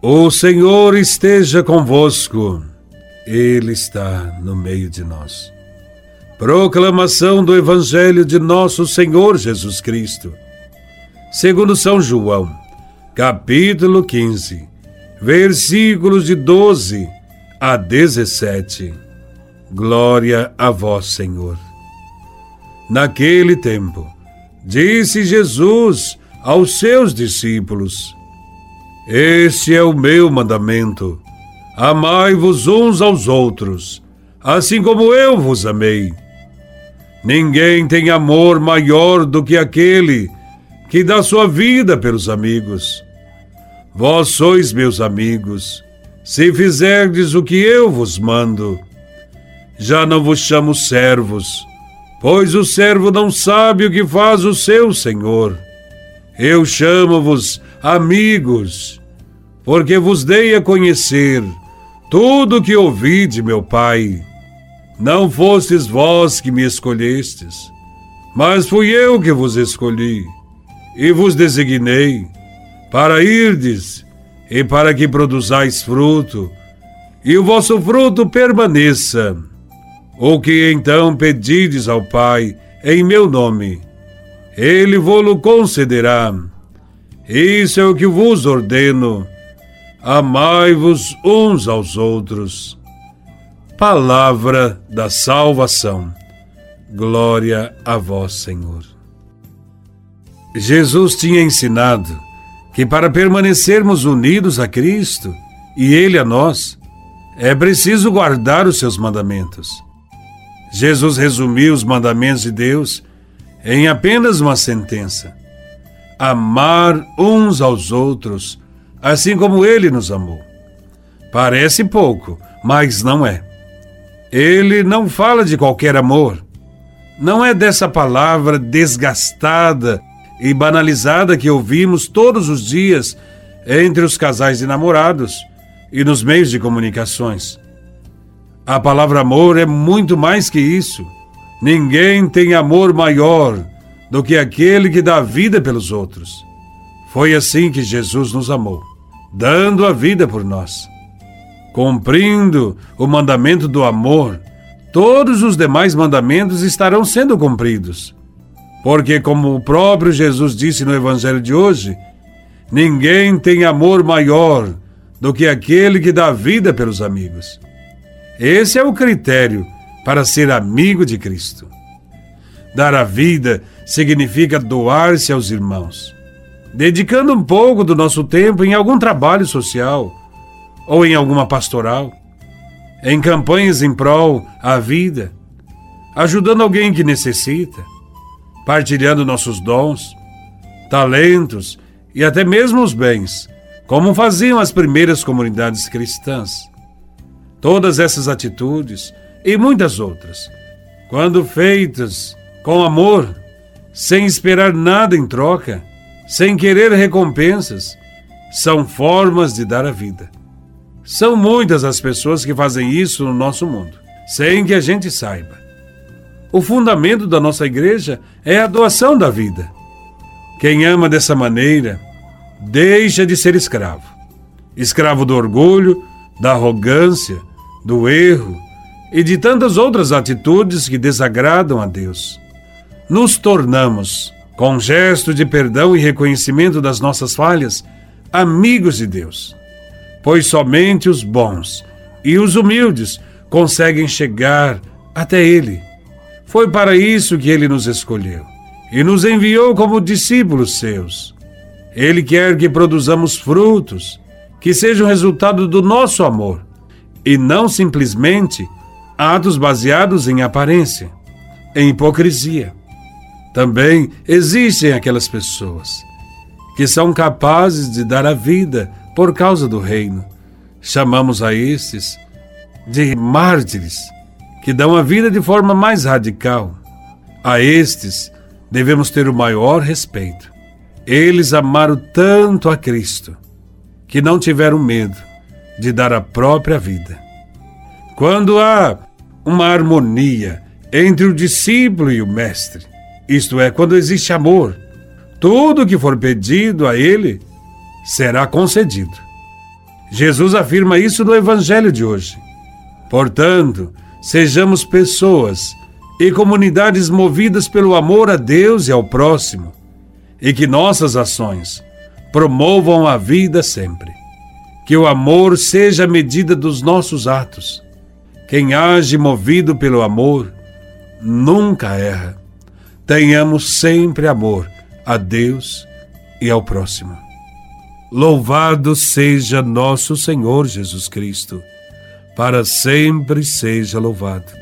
O Senhor esteja convosco, Ele está no meio de nós. Proclamação do Evangelho de Nosso Senhor Jesus Cristo, segundo São João, capítulo 15, versículos de 12 a 17. Glória a Vós, Senhor. Naquele tempo, disse Jesus aos seus discípulos: este é o meu mandamento. Amai-vos uns aos outros, assim como eu vos amei. Ninguém tem amor maior do que aquele que dá sua vida pelos amigos. Vós sois meus amigos, se fizerdes o que eu vos mando. Já não vos chamo servos, pois o servo não sabe o que faz o seu senhor. Eu chamo-vos amigos porque vos dei a conhecer tudo o que ouvi de meu Pai. Não fostes vós que me escolhestes, mas fui eu que vos escolhi e vos designei para irdes e para que produzais fruto, e o vosso fruto permaneça. O que então pedides ao Pai em meu nome, ele vô-lo concederá. Isso é o que vos ordeno Amai-vos uns aos outros. Palavra da salvação. Glória a vós, Senhor. Jesus tinha ensinado que para permanecermos unidos a Cristo e Ele a nós, é preciso guardar os seus mandamentos. Jesus resumiu os mandamentos de Deus em apenas uma sentença: amar uns aos outros assim como ele nos amou. Parece pouco, mas não é. Ele não fala de qualquer amor. Não é dessa palavra desgastada e banalizada que ouvimos todos os dias entre os casais de namorados e nos meios de comunicações. A palavra amor é muito mais que isso. Ninguém tem amor maior do que aquele que dá vida pelos outros. Foi assim que Jesus nos amou, dando a vida por nós. Cumprindo o mandamento do amor, todos os demais mandamentos estarão sendo cumpridos. Porque, como o próprio Jesus disse no Evangelho de hoje, ninguém tem amor maior do que aquele que dá vida pelos amigos. Esse é o critério para ser amigo de Cristo. Dar a vida significa doar-se aos irmãos dedicando um pouco do nosso tempo em algum trabalho social ou em alguma pastoral, em campanhas em prol à vida, ajudando alguém que necessita, partilhando nossos dons, talentos e até mesmo os bens, como faziam as primeiras comunidades cristãs. Todas essas atitudes e muitas outras, quando feitas com amor, sem esperar nada em troca, sem querer recompensas, são formas de dar a vida. São muitas as pessoas que fazem isso no nosso mundo, sem que a gente saiba. O fundamento da nossa igreja é a doação da vida. Quem ama dessa maneira deixa de ser escravo. Escravo do orgulho, da arrogância, do erro e de tantas outras atitudes que desagradam a Deus. Nos tornamos com gesto de perdão e reconhecimento das nossas falhas, amigos de Deus. Pois somente os bons e os humildes conseguem chegar até Ele. Foi para isso que Ele nos escolheu e nos enviou como discípulos seus. Ele quer que produzamos frutos que sejam resultado do nosso amor e não simplesmente atos baseados em aparência, em hipocrisia. Também existem aquelas pessoas que são capazes de dar a vida por causa do reino. Chamamos a estes de mártires, que dão a vida de forma mais radical. A estes devemos ter o maior respeito. Eles amaram tanto a Cristo que não tiveram medo de dar a própria vida. Quando há uma harmonia entre o discípulo e o mestre, isto é, quando existe amor, tudo que for pedido a Ele será concedido. Jesus afirma isso no Evangelho de hoje. Portanto, sejamos pessoas e comunidades movidas pelo amor a Deus e ao próximo, e que nossas ações promovam a vida sempre. Que o amor seja a medida dos nossos atos. Quem age movido pelo amor nunca erra. Tenhamos sempre amor a Deus e ao próximo. Louvado seja nosso Senhor Jesus Cristo, para sempre seja louvado.